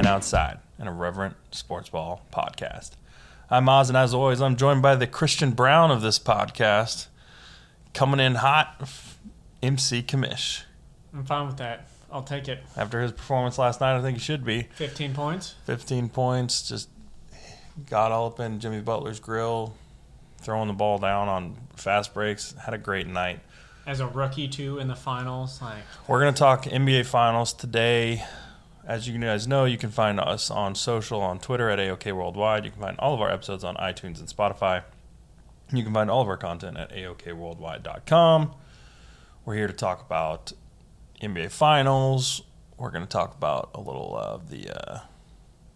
High and Outside, an irreverent sports ball podcast. I'm Oz, and as always, I'm joined by the Christian Braun of this podcast, coming in hot, MC Commish. I'm fine with that. I'll take it. After his performance last night, I think he should be. 15 points. 15 points, just got all up in Jimmy Butler's grill, throwing the ball down on fast breaks. Had a great night. As a rookie, too, in the finals. Like, We're going to talk NBA Finals today. As you guys know, you can find us on social, on Twitter at AOK Worldwide. You can find all of our episodes on iTunes and Spotify. You can find all of our content at AOKWorldwide.com. We're here to talk about NBA Finals. We're going to talk about a little of the uh,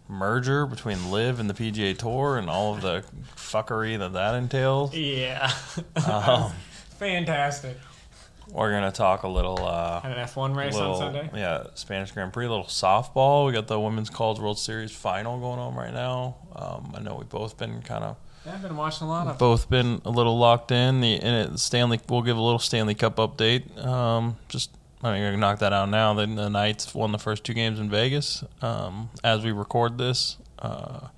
merger between LIV and the PGA Tour and all of the fuckery that that entails. yeah. Um, Fantastic. We're going to talk a little. Uh, Had an F1 race little, on Sunday. Yeah, Spanish Grand Prix, a little softball. We got the Women's College World Series final going on right now. Um, I know we've both been kind of Yeah, I've been watching a lot of both been a little locked in. The and it, Stanley, we'll give a little Stanley Cup update. Um, just I mean, can knock that out now. The, the Knights won the first two games in Vegas. Um, as we record this, uh,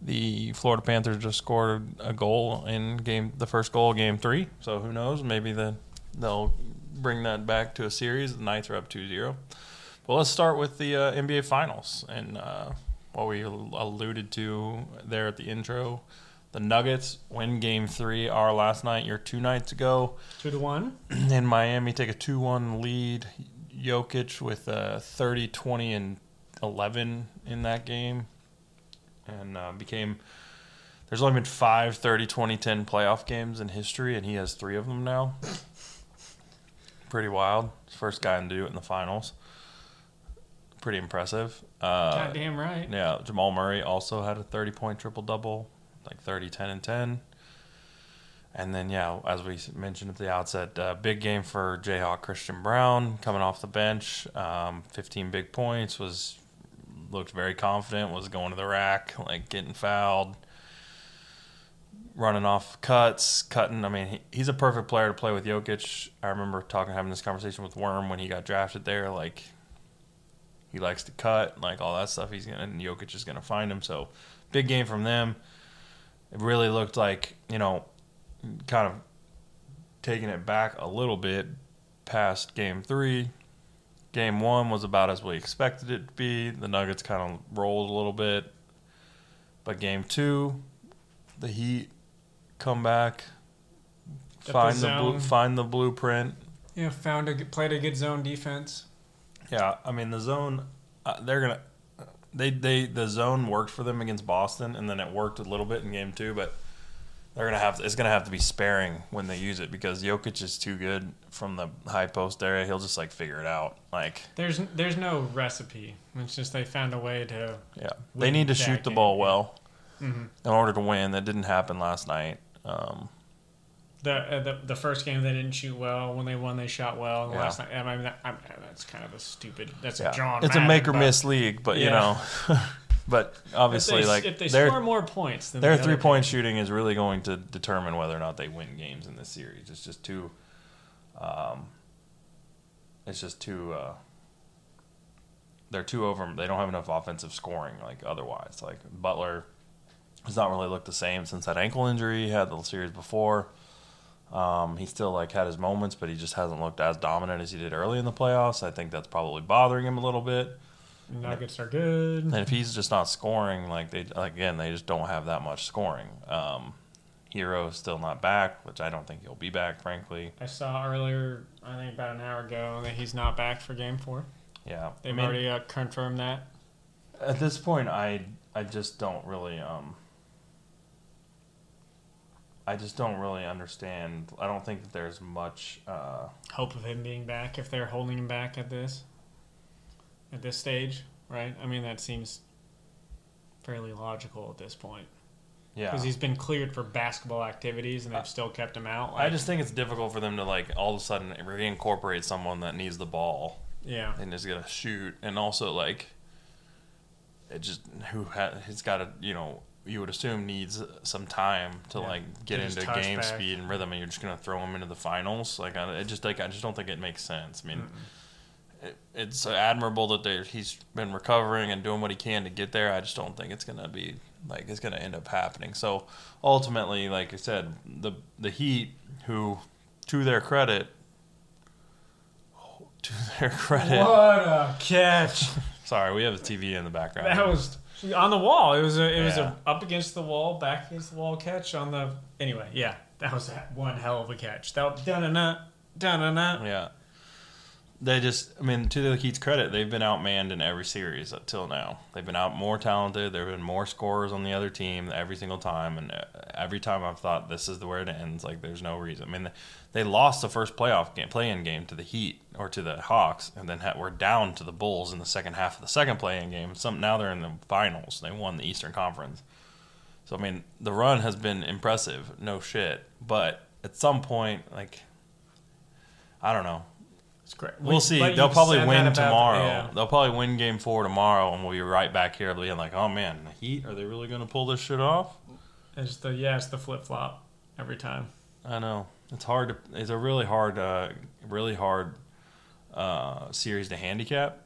the Florida Panthers just scored a goal in game, the first goal of game three. So who knows? Maybe the, they'll bring that back to a series. The Knights are up 2-0. But let's start with the uh, NBA Finals and uh, what we alluded to there at the intro. The Nuggets win Game Three. Our last night, your two nights ago, 2 to 1. in Miami, take a two-one lead. Jokic with uh, 30, 20, and 11 in that game, and uh, became. There's only been five 30, 20, 10 playoff games in history, and he has three of them now. Pretty wild. First guy to do it in the finals. Pretty impressive. Uh, Goddamn right. yeah, Jamal Murray also had a 30 point triple double, like 30, 10, and 10. And then, yeah, as we mentioned at the outset, uh, big game for Jayhawk Christian Braun coming off the bench. Um, 15 big points, was looked very confident, was going to the rack, like getting fouled, running off cuts, cutting. I mean, he, he's a perfect player to play with Jokic. I remember talking, having this conversation with Worm when he got drafted there. Like, he likes to cut, like all that stuff. He's gonna, and Jokic is gonna find him. So, big game from them. It really looked like you know, kind of taking it back a little bit past game three. Game one was about as we expected it to be. The Nuggets kind of rolled a little bit, but game two, the Heat come back, the find the, zone. find the blueprint, Yeah, found a, played a good zone defense. Yeah, I mean the zone. Uh, they're gonna. They they the zone worked for them against Boston, and then it worked a little bit in game two, but they're gonna have. It's gonna have to be sparing when they use it because Jokic is too good from the high post area. He'll just like figure it out. Like There's there's no recipe. It's just they found a way to. yeah, they need to shoot the ball well Mhm. in order to win. That didn't happen last night. Um, The, uh, the the first game they didn't shoot well. When they won, they shot well. Yeah. Last night, I mean, that, I mean, that's kind of a stupid. That's yeah, a John. it's a make or but miss league, but you know. but obviously, if they, like if they score more points, than Their the three point shooting is really going to determine whether or not they win games in this series. It's just too, um, it's just too. Uh, they're too over. They don't have enough offensive scoring. Like otherwise, like Butler has not really looked the same since that ankle injury he had the series before. Um, he still like had his moments, but he just hasn't looked as dominant as he did early in the playoffs. I think that's probably bothering him a little bit. Nuggets are good. And if he's just not scoring, like they again, they just don't have that much scoring. Um, Herro still not back, which I don't think he'll be back, frankly. I saw earlier, I think about an hour ago, that he's not back for Game Four. Yeah, They've I mean, already uh, confirmed that. at this point, I I just don't really um. I just don't really understand. I don't think that there's much. Uh, Hope of him being back if they're holding him back at this, at this stage, right? I mean, that seems fairly logical at this point yeah, because he's been cleared for basketball activities and they've still kept him out. I just think it's difficult for them to like all of a sudden reincorporate someone that needs the ball yeah. and is gonna shoot, and also like it just who ha- he's got to you know you would assume needs some time to Yeah. like get into game back. speed and rhythm, and you're just gonna throw him into the finals. Like I, it just like I just don't think it makes sense. I mean, it, it's admirable that they he's been recovering and doing what he can to get there. I just don't think it's gonna be like it's gonna end up happening. So ultimately, like I said, the the Heat, who to their credit, to their credit, What a catch! sorry, we have a TV in the background. that was on the wall. It was a it was a up against the wall, back against the wall catch on the. Anyway, yeah, that was one hell of a catch. That da na na da na na. Yeah. They just, I mean, to the Heat's credit, they've been outmanned in every series up until now. They've been out more talented. There have been more scorers on the other team every single time, and uh, every time I've thought this is the where it ends. Like, there's no reason. I mean, they lost the first playoff game, play-in game to the Heat or to the Hawks, and then had, were down to the Bulls in the second half of the second play-in game. Some now they're in the finals. They won the Eastern Conference. So I mean, the run has been impressive, no shit. But at some point, like, I don't know. It's great. We'll see. but They'll probably win about- tomorrow. yeah. They'll probably win game four tomorrow, and we'll be right back here being like, oh man, the Heat, are they really going to pull this shit off? It's the yeah, it's the flip flop every time. I know. It's hard to, it's a really hard, uh, really hard uh, series to handicap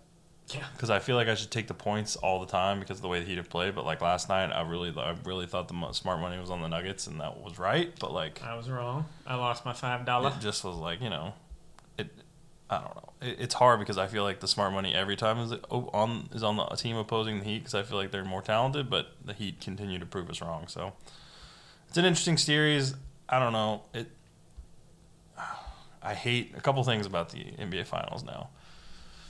Yeah. because I feel like I should take the points all the time because of the way the Heat have played. But like last night, I really, I really thought the smart money was on the Nuggets, and that was right. But like, I was wrong. I lost my five dollar. it just was like you know it i don't know it, it's hard because i feel like the smart money every time is oh, on is on the team opposing the heat because i feel like they're more talented but the heat continue to prove us wrong so it's an interesting series i don't know it i hate a couple things about the nba finals now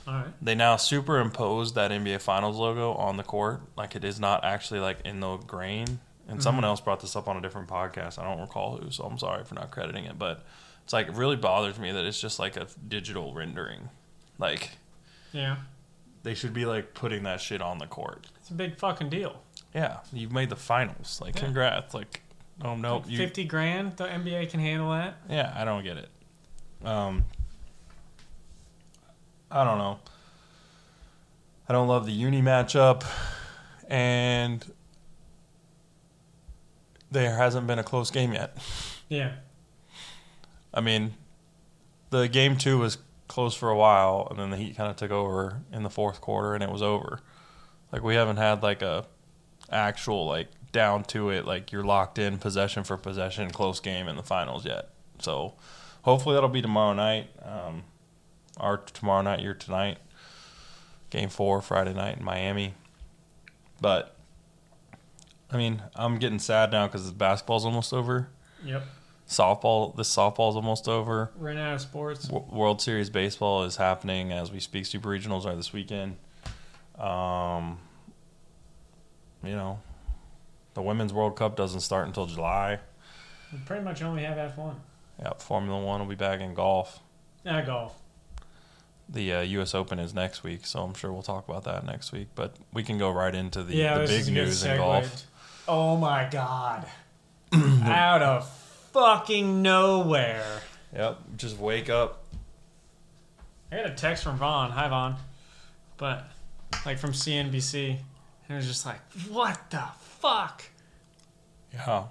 All right. they now superimpose that NBA Finals logo on the court, like it is not actually like in the grain. And someone mm-hmm. else brought this up on a different podcast. I don't recall who, so I'm sorry for not crediting it. But it's like it really bothers me that it's just like a digital rendering. Like Yeah. they should be like putting that shit on the court. It's a big fucking deal. Yeah, you've made the finals. Like Yeah. congrats. Like oh no, Like you, Fifty grand. The NBA can handle that. Yeah, I don't get it. Um, I don't know. I don't love the uni matchup, and there hasn't been a close game yet. Yeah. I mean, the game two was close for a while, and then the Heat kind of took over in the fourth quarter, and it was over. Like we haven't had like a actual like down to it, like you're locked in possession for possession, close game in the finals yet. So hopefully that'll be tomorrow night. Um, our tomorrow night, your tonight. Game four Friday night in Miami. But I mean, I'm getting sad now because the basketball's almost over Yep. Softball this softball's almost over Ran out of sports. W- world series baseball is happening as we speak super regionals are this weekend um you know the women's world cup doesn't start until july We pretty much only have F one. yeah formula one will be back in golf yeah golf. the uh, us open is next week so i'm sure we'll talk about that next week but we can go right into the, yeah, the big is news in golf Oh my god. out of fucking nowhere. yep just wake up I got a text from Vaughn. Hi, Vaughn. But, like, from CNBC. And it was just like, what the fuck? Yeah.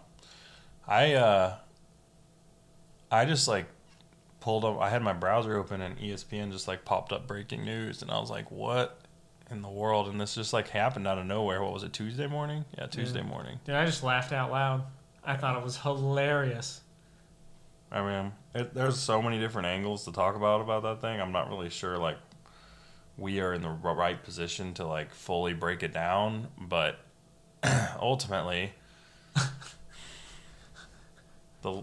I uh I just like pulled up I had my browser open and ESPN just like popped up breaking news and I was like, What in the world? And this just like happened out of nowhere. What was it, Tuesday morning? Yeah, Tuesday morning. Dude, I just laughed out loud. I thought it was hilarious. I mean, it, there's so many different angles to talk about about that thing. I'm not really sure like we are in the right position to like fully break it down, but ultimately the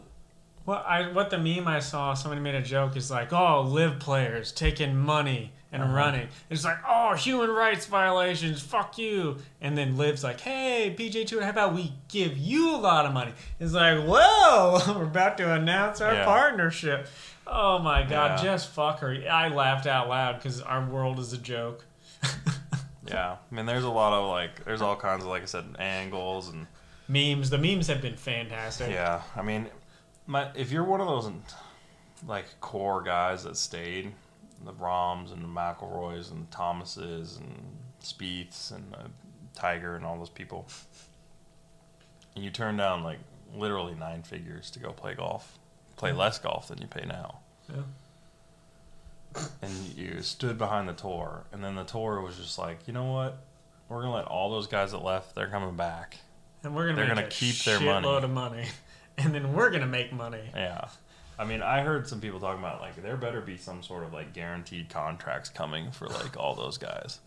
What I what the meme I saw, somebody made a joke is like, oh, LIV players taking money and Uh-huh. running. It's like, oh, human rights violations, fuck you. And then LIV's like, hey, PGA Tour, how about we give you a lot of money? It's like, whoa, we're about to announce our Yeah. partnership. Oh my god, Yeah. just fuck her. I laughed out loud because our world is a joke. Yeah, I mean, there's a lot of like, there's all kinds of like I said, angles and Memes, the memes have been fantastic. yeah. I mean, my if you're one of those like core guys that stayed, the Rahms and the McIlroys and the Thomases and Spieths and uh, Tiger and all those people, and you turn down like literally nine figures to go play golf, play less golf than you pay now. Yeah. and you stood behind the tour, and then the tour was just like, you know what? We're gonna let all those guys that left. They're coming back. And we're gonna They're make gonna a keep their money. shitload of money, and then we're gonna make money. Yeah. I mean, I heard some people talking about like there better be some sort of like guaranteed contracts coming for like all those guys.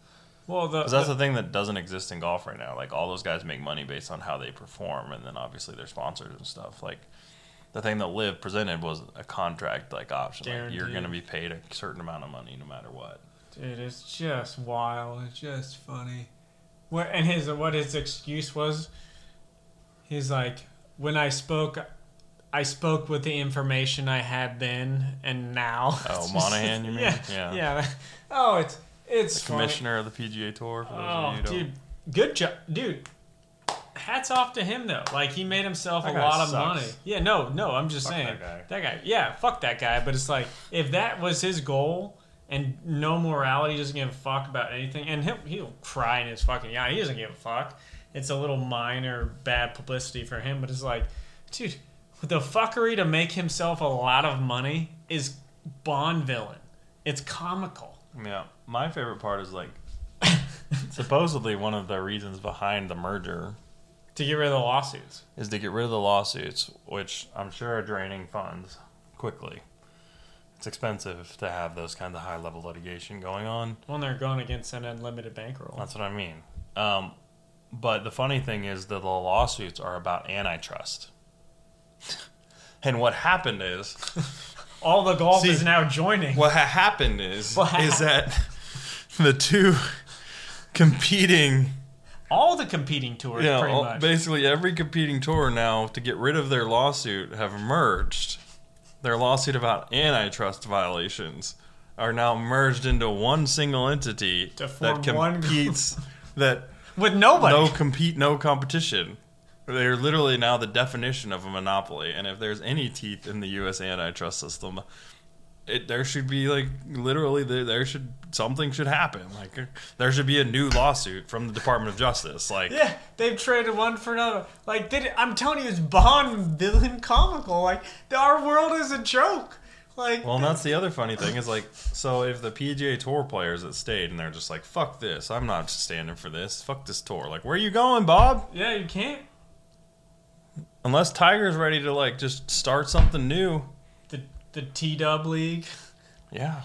Well, the, that's the- the thing that doesn't exist in golf right now. Like all those guys make money based on how they perform, and then obviously their sponsors and stuff. Like the thing that LIV presented was a contract like option. Like you're going to be paid a certain amount of money no matter what. Dude, it's just wild. It's just funny. What and his what his excuse was? He's like, when I spoke, I spoke with the information I had then and now. Oh, Monahan, you mean? Yeah, Yeah. yeah. Oh, it's it's The funny. commissioner of the PGA Tour. For those Oh, of you who don't- dude, good job, dude. Hats off to him though. Like he made himself That a guy lot of sucks. money. Yeah, no, no. I'm just Fuck saying that guy. Yeah, fuck that guy. But it's like if that was his goal and no morality, doesn't give a fuck about anything, and he'll he'll cry in his fucking yeah. He doesn't give a fuck. It's a little minor bad publicity for him, but it's like, dude, the fuckery to make himself a lot of money is Bond villain. It's comical. Yeah, my favorite part is like supposedly one of the reasons behind the merger To get rid of the lawsuits. is to get rid of the lawsuits, which I'm sure are draining funds quickly. It's expensive to have those kinds of high level litigation going on. When they're going against an unlimited bankroll. That's what I mean. Um, but the funny thing is that the lawsuits are about antitrust. and what happened is, All the golf See, is now joining. what ha- happened is, What is that the two competing All the competing tours, Yeah, pretty all- much. basically every competing tour now to get rid of their lawsuit have merged. Their lawsuit about antitrust violations are now merged into one single entity To form that one group. competes that With nobody. no compete no competition. They're literally now the definition of a monopoly, and if there's any teeth in the U.S. antitrust system, it there should be like literally there, there should something should happen. Like there should be a new lawsuit from the Department of Justice. Like Yeah, they've traded one for another. Like, did it, I'm telling you, it's Bond villain comical. Like, our world is a joke. Like, Well, and that's the other funny thing is like, so if the PGA Tour players that stayed and they're just like, "Fuck this, I'm not standing for this. Fuck this tour." Like, where are you going, Bob? yeah, you can't. Unless Tiger's ready to like just start something new. The the T Dub League. Yeah,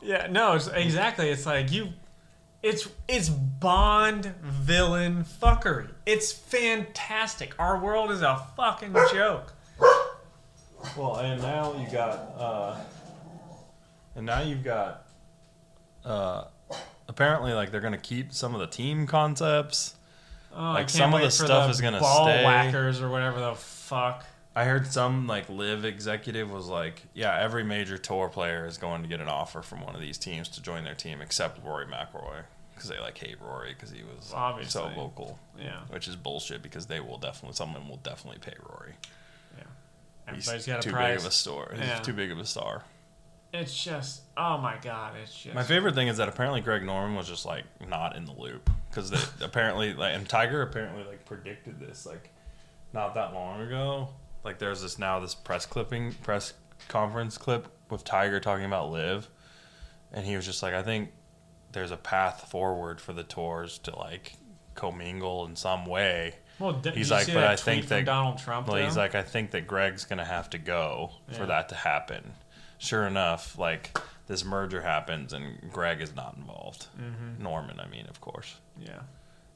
Yeah, no, it's exactly. It's like you. It's it's Bond villain fuckery. It's fantastic. Our world is a fucking joke. Well, and now you got, uh, and now you've got, uh, apparently like they're gonna keep some of the team concepts. Oh, I Like, can't some of the stuff the is gonna ball stay. whackers or whatever the fuck. I heard some like LIV executive was like, yeah, every major tour player is going to get an offer from one of these teams to join their team, except Rory McIlroy, because they like hate Rory because he was Obviously. so vocal, Yeah, which is bullshit because they will definitely, someone will definitely pay Rory. yeah. He's Everybody's got a too price. big of a star. He's too big of a star. It's just, oh my god, it's just. My favorite thing is that apparently Greg Norman was just like not in the loop because apparently like and Tiger apparently like predicted this like not that long ago. Like there's this now this press clipping press conference clip with Tiger talking about LIV, and he was just like I think there's a path forward for the tours to like commingle in some way. well, d- he's like, but I think that- Donald Trump. Well, he's like I think that Greg's gonna have to go for that to happen. Sure enough, like this merger happens and Greg is not involved. Mm-hmm. Norman, I mean, of course. yeah.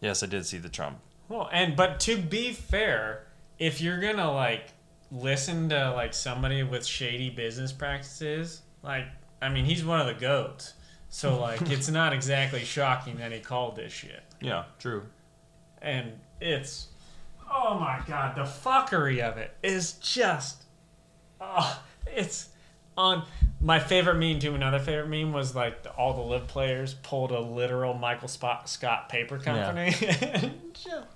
Yes, I did see the Trump. Well, and but to be fair, if you're gonna like listen to like somebody with shady business practices, like I mean, he's one of the goats. So like, it's not exactly shocking that he called this shit. Yeah, true. and it's oh my god the fuckery of it is just oh it's on my favorite meme too another favorite meme was like the, all the LIV players pulled a literal michael Spot, scott paper company and just,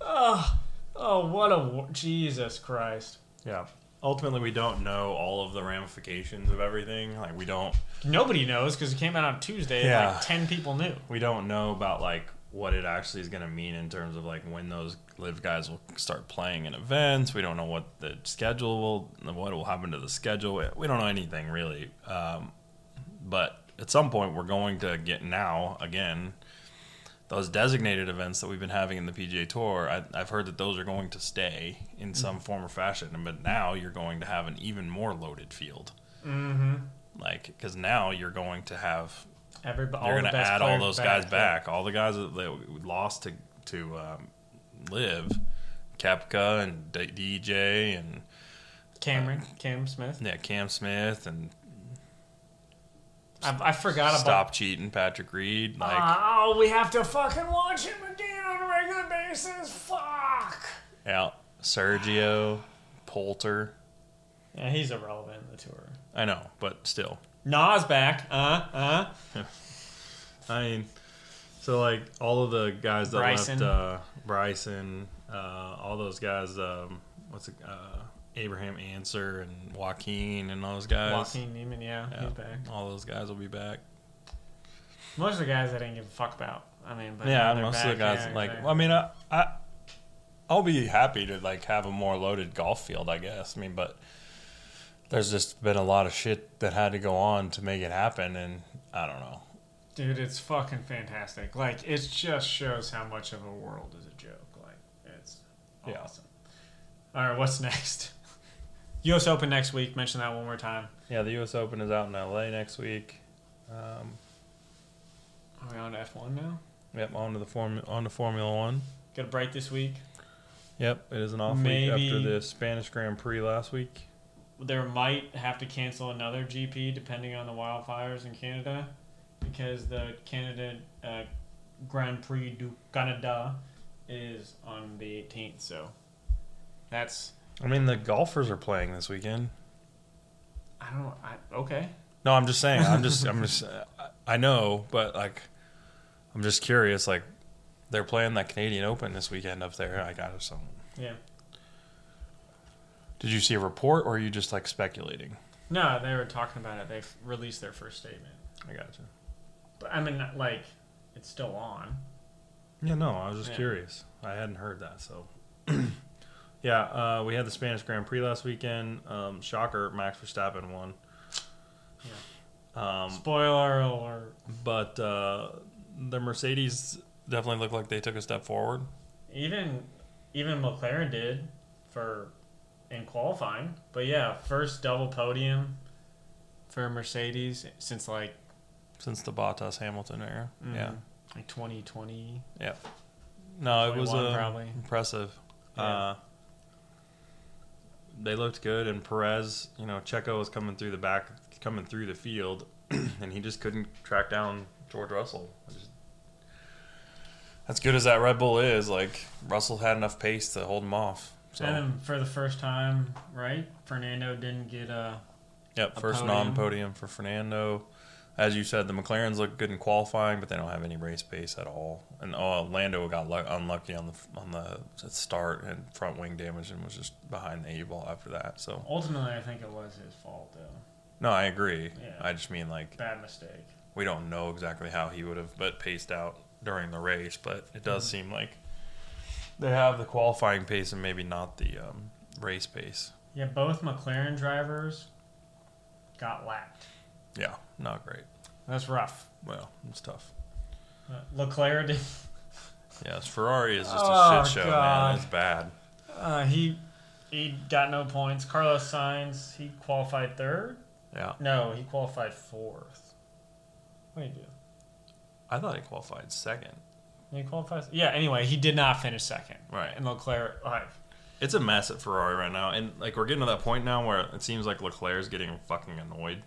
oh oh what a jesus christ Yeah. Ultimately, we don't know all of the ramifications of everything. Like we don't nobody knows because it came out on tuesday Yeah. and like 10 people knew we don't know about like what it actually is going to mean in terms of like when those LIV guys will start playing in events. We don't know what the schedule will, what will happen to the schedule. We don't know anything really. Um, but at some point, we're going to get now again those designated events that we've been having in the PGA Tour. I, I've heard that those are going to stay in some form or fashion, but now you're going to have an even more loaded field. Mm-hmm. Like, because now you're going to have They're all the going to best add all those guys back. All the guys that, we lost to to um, LIV, Koepka and D- DJ and Cameron, Cam Smith. yeah Cam Smith and I, I forgot about. stop cheating Patrick Reed. Like oh, we have to fucking watch him again on a regular basis. Fuck. yeah, Sergio Poulter. Yeah, he's irrelevant in the tour. I know, but still. Nas back. Uh, uh. I mean, so like all of the guys that Bryson. left, uh, Bryson, uh, all those guys, um, what's it, uh, Abraham Ancer and Joaquin and all those guys. Joaquin Niemann, yeah, Yeah, he's back. All those guys will be back. Most of the guys I didn't give a fuck about. I mean, but yeah, most of the guys yeah, like. exactly. I mean, I, I, I'll be happy to like have a more loaded golf field. I guess. I mean, but there's just been a lot of shit that had to go on to make it happen, and I don't know. Dude, it's fucking fantastic. Like, it just shows how much of a world is a joke. Like, it's awesome. Yeah. All right, what's next? U.S. Open next week. Mention that one more time. Yeah, the U.S. Open is out in L.A. next week. Um, Are we on to F1 now? Yep, on to the form on to Formula One. Got a break this week. Yep, it is an off Maybe- week after the Spanish Grand Prix last week. There might have to cancel another GP depending on the wildfires in Canada because the Canada uh, Grand Prix du Canada is on the 18th. So that's I mean, the golfers are playing this weekend. I don't know. I, okay. No, I'm just saying. I'm just. I'm just. I know, but like, I'm just curious. Like, they're playing that Canadian Open this weekend up there. I got some. Yeah. Did you see a report, or are you just like speculating? No, they were talking about it. They've released their first statement. I got you. But I mean, like, it's still on. Yeah, no, I was just Yeah. curious. I hadn't heard that, so. yeah, uh, we had the Spanish Grand Prix last weekend. Um, shocker, Max Verstappen won. Um, Spoiler alert. but uh, the Mercedes definitely looked like they took a step forward. Even even McLaren did for in qualifying. But yeah, first double podium for Mercedes since like since the Bottas Hamilton era. Yeah, mhm, like 2020. Yeah. no, it was 21 uh, probably. impressive. Yeah. Uh, they looked good, and Perez, you know, Checo was coming through the back, coming through the field, and he just couldn't track down George Russell. Just- as good as that Red Bull is, like Russell had enough pace to hold him off. So, And then for the first time, right? Fernando didn't get a yep, a first podium. non-podium for Fernando. As you said, the McLarens look good in qualifying, but they don't have any race pace at all. And oh, Lando got lu- unlucky on the on the start and front wing damage and was just behind the eight ball after that. So ultimately I think it was his fault though. no, I agree. Yeah. I just mean like Bad mistake. we don't know exactly how he would have, but paced out during the race. But it does Mm-hmm. seem like they have the qualifying pace and maybe not the um, race pace. Yeah, both McLaren drivers got lapped. Yeah, not great. That's rough. Well, it's tough. Uh, Leclerc did. Yes, Ferrari is just a Oh, shit show, God. man. It's bad. Uh, he he got no points. Carlos Sainz he qualified third. Yeah, No, he qualified fourth. What did he do? I thought he qualified second. He qualified. Yeah. Anyway, he did not finish second. Right. And Leclerc. Like, It's a mess at Ferrari right now, and like we're getting to that point now where it seems like Leclerc's getting fucking annoyed,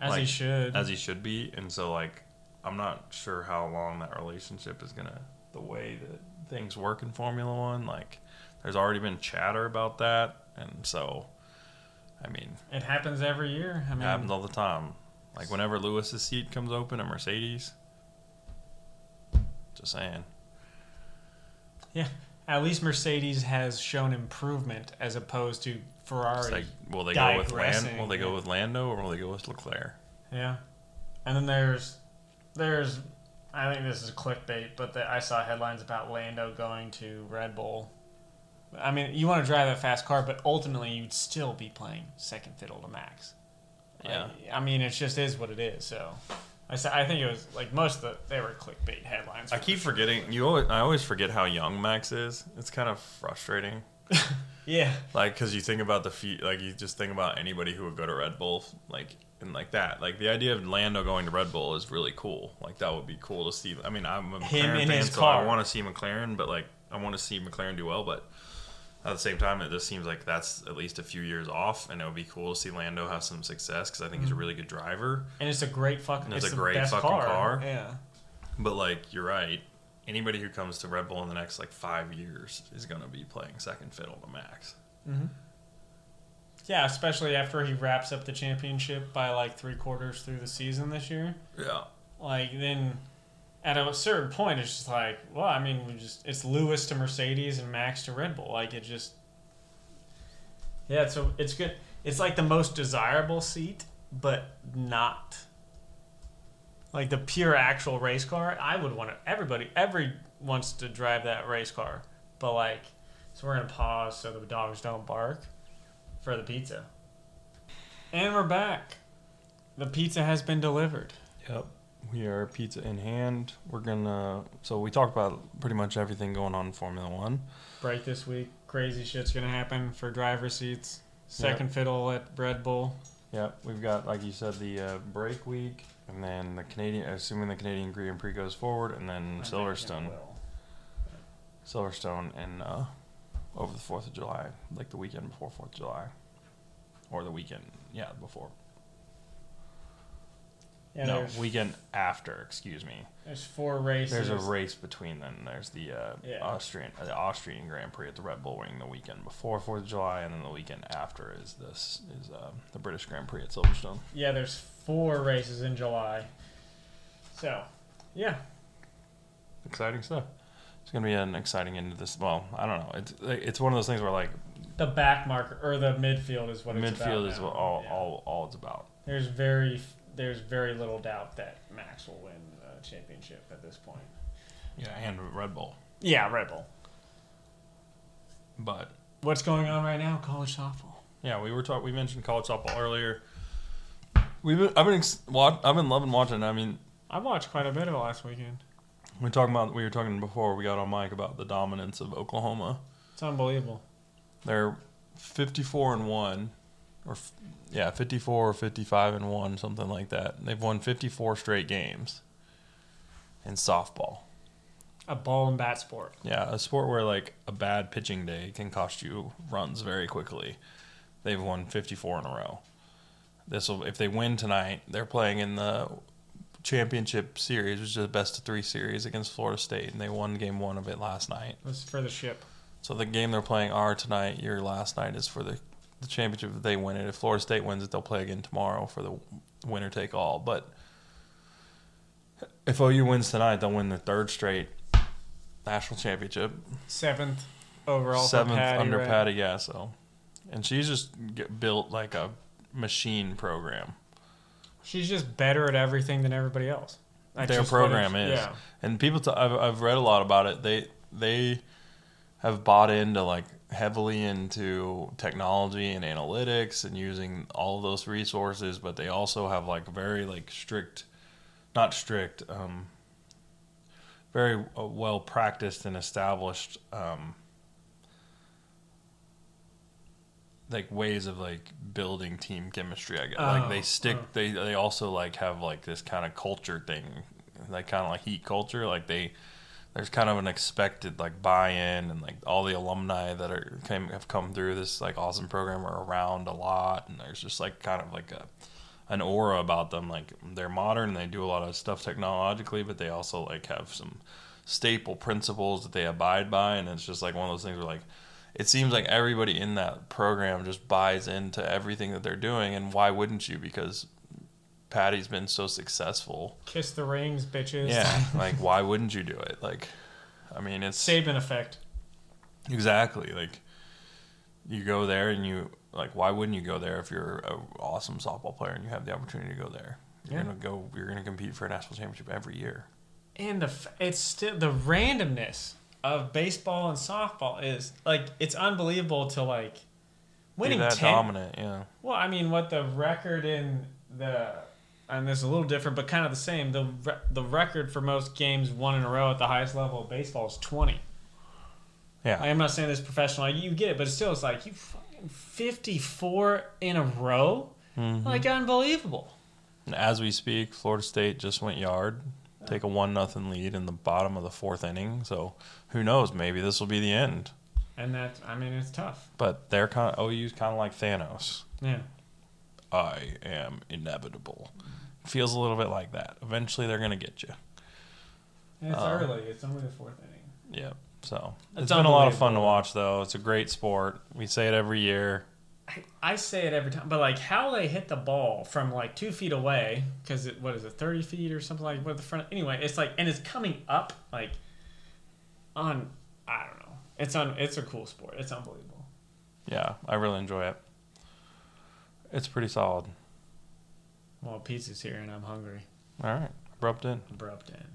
as he should. as he should be, and so like I'm not sure how long that relationship is gonna, the way that things work in Formula One. Like, there's already been chatter about that, and so, I mean, it happens every year. I it happens all the time. Like whenever Lewis's seat comes open at Mercedes. Just saying. Yeah. At least Mercedes has shown improvement as opposed to Ferrari. Like, will they go with Land? Will they go with Lando or will they go with Leclerc? Yeah, and then there's there's I think this is clickbait, but the, I saw headlines about Lando going to Red Bull. I mean, you want to drive a fast car, but ultimately you'd still be playing second fiddle to Max. Yeah. I mean, it just is what it is. So, I said I think it was like most of the they were clickbait headlines. I keep forgetting. You, always, I always forget how young Max is. It's kind of frustrating. Yeah. Like, because you think about the feet, like you just think about anybody who would go to Red Bull, like and like that. Like the idea of Lando going to Red Bull is really cool. Like that would be cool to see. I mean, I'm a McLaren Him in fan, his so car. I want to see McLaren, but like I want to see McLaren do well. But at the same time, it just seems like that's at least a few years off, and it would be cool to see Lando have some success because I think he's a mm-hmm. really good driver. And it's a great fucking. And it's a great fucking car. Yeah. But like you're right. Anybody who comes to Red Bull in the next like five years is going to be playing second fiddle to Max. Mm-hmm. Yeah, especially after he wraps up the championship by like three quarters through the season this year. Yeah. Like then, at a certain point, it's just like, well, I mean, we just it's Lewis to Mercedes and Max to Red Bull. Like it just, yeah. So it's good. It's like the most desirable seat, but not like the pure actual race car. I would want. Everybody, every wants to drive that race car, but like, so we're gonna pause so the dogs don't bark for the pizza. And we're back. The pizza has been delivered. Yep. We are pizza in hand. We're gonna. So we talked about pretty much everything going on in Formula One. break this week. Crazy shit's gonna happen for driver seats. Second fiddle at Red Bull. Yep. We've got, like you said, the uh, break week, and then the Canadian, assuming the Canadian Grand Prix goes forward, and then Silverstone, Silverstone, and uh, over the Fourth of July, like the weekend before Fourth of July, or the weekend, yeah, before. Yeah, no, there's, weekend after. Excuse me. there's four races. There's a race between them. There's the uh, Yeah. Austrian uh, the Austrian Grand Prix at the Red Bull Ring the weekend before Fourth of July, and then the weekend after is this is uh, the British Grand Prix at Silverstone. Yeah, there's four races in July. So, yeah, Exciting stuff. It's gonna be an exciting end to this. Well, I don't know. It's it's one of those things where like the back marker or the midfield is what it's about midfield is now. what all, Yeah. all all it's about. There's very there's very little doubt that Max will win the championship at this point. Yeah, and Red Bull. Yeah, Red Bull. But What's going on right now? College softball. yeah, we were talking. We mentioned college softball earlier. We've been, I've been ex- wa- I've been loving watching. I mean, I watched quite a bit of it last weekend. we talking about we were talking before we got on mic about the dominance of Oklahoma. It's unbelievable. They're 54 and 1 or f- yeah, 54 or 55 and 1, something like that. They've won 54 straight games in softball. A ball and bat sport. Yeah, a sport where like a bad pitching day can cost you runs very quickly. They've won 54 in a row. This will if they win tonight, they're playing in the championship series, which is the best of 3 series against Florida State and they won game 1 of it last night. This is for the ship. So the game they're playing are tonight. Your last night is for the the championship. If they win it, if Florida State wins it, they'll play again tomorrow for the winner take all. But if OU wins tonight, they'll win the third straight national championship, Seventh overall. seventh Patty, under right? Patty Gasso, and she's just built like a machine program. She's just better at everything than everybody else. That's Their program is, Yeah. and people. T- I've I've read a lot about it. They they have bought into like heavily into technology and analytics and using all of those resources, but they also have like very like strict, not strict, um, very uh, well practiced and established um, like ways of like building team chemistry. I guess like they Oh, stick. oh. They they also like have like this kind of culture thing, like kind of like heat culture. Like they there's kind of an expected like buy-in and like all the alumni that are came, have come through this like awesome program are around a lot and there's just like kind of like a an aura about them. Like they're modern and they do a lot of stuff technologically but they also like have some staple principles that they abide by and it's just like one of those things where like it seems like everybody in that program just buys into everything that they're doing and why wouldn't you? Because Patty's been so successful Kiss the rings, bitches. yeah, like why wouldn't you do it? Like, I mean, it's Saban effect. exactly like you go there and you like why wouldn't you go there if you're an awesome softball player and you have the opportunity to go there? You're Yeah. gonna go. You're gonna compete for a national championship every year. And the it's still the randomness of baseball and softball is like it's unbelievable to like Be winning that ten. dominant, yeah. Well, I mean, what the record in the and this is a little different, but kind of the same. The re- the record for most games won in a row at the highest level of baseball is twenty. Yeah. I'm not saying this professional. Like, you get it, but still, it's like you fucking fifty four in a row. Mhm. Like unbelievable. And as we speak, Florida State just went yard, take a one nothing lead in the bottom of the fourth inning. So who knows? Maybe this will be the end. And that I mean, it's tough. But they're kind of OU's kind of like Thanos. Yeah. I am inevitable. Feels a little bit like that. Eventually, they're gonna get you. And it's Uh, early. It's only the fourth inning. Yep. So It's it's been a lot of fun to watch, though. It's a great sport. We say it every year. I, I say it every time, but like how they hit the ball from like two feet away, because it what is it, thirty feet or something like what the front. Anyway, it's like and it's coming up like on I don't know. It's on. It's a cool sport. It's unbelievable. Yeah, I really enjoy it. It's pretty solid. Well, pizza's here and I'm hungry. All right, abrupt in. Abrupt in.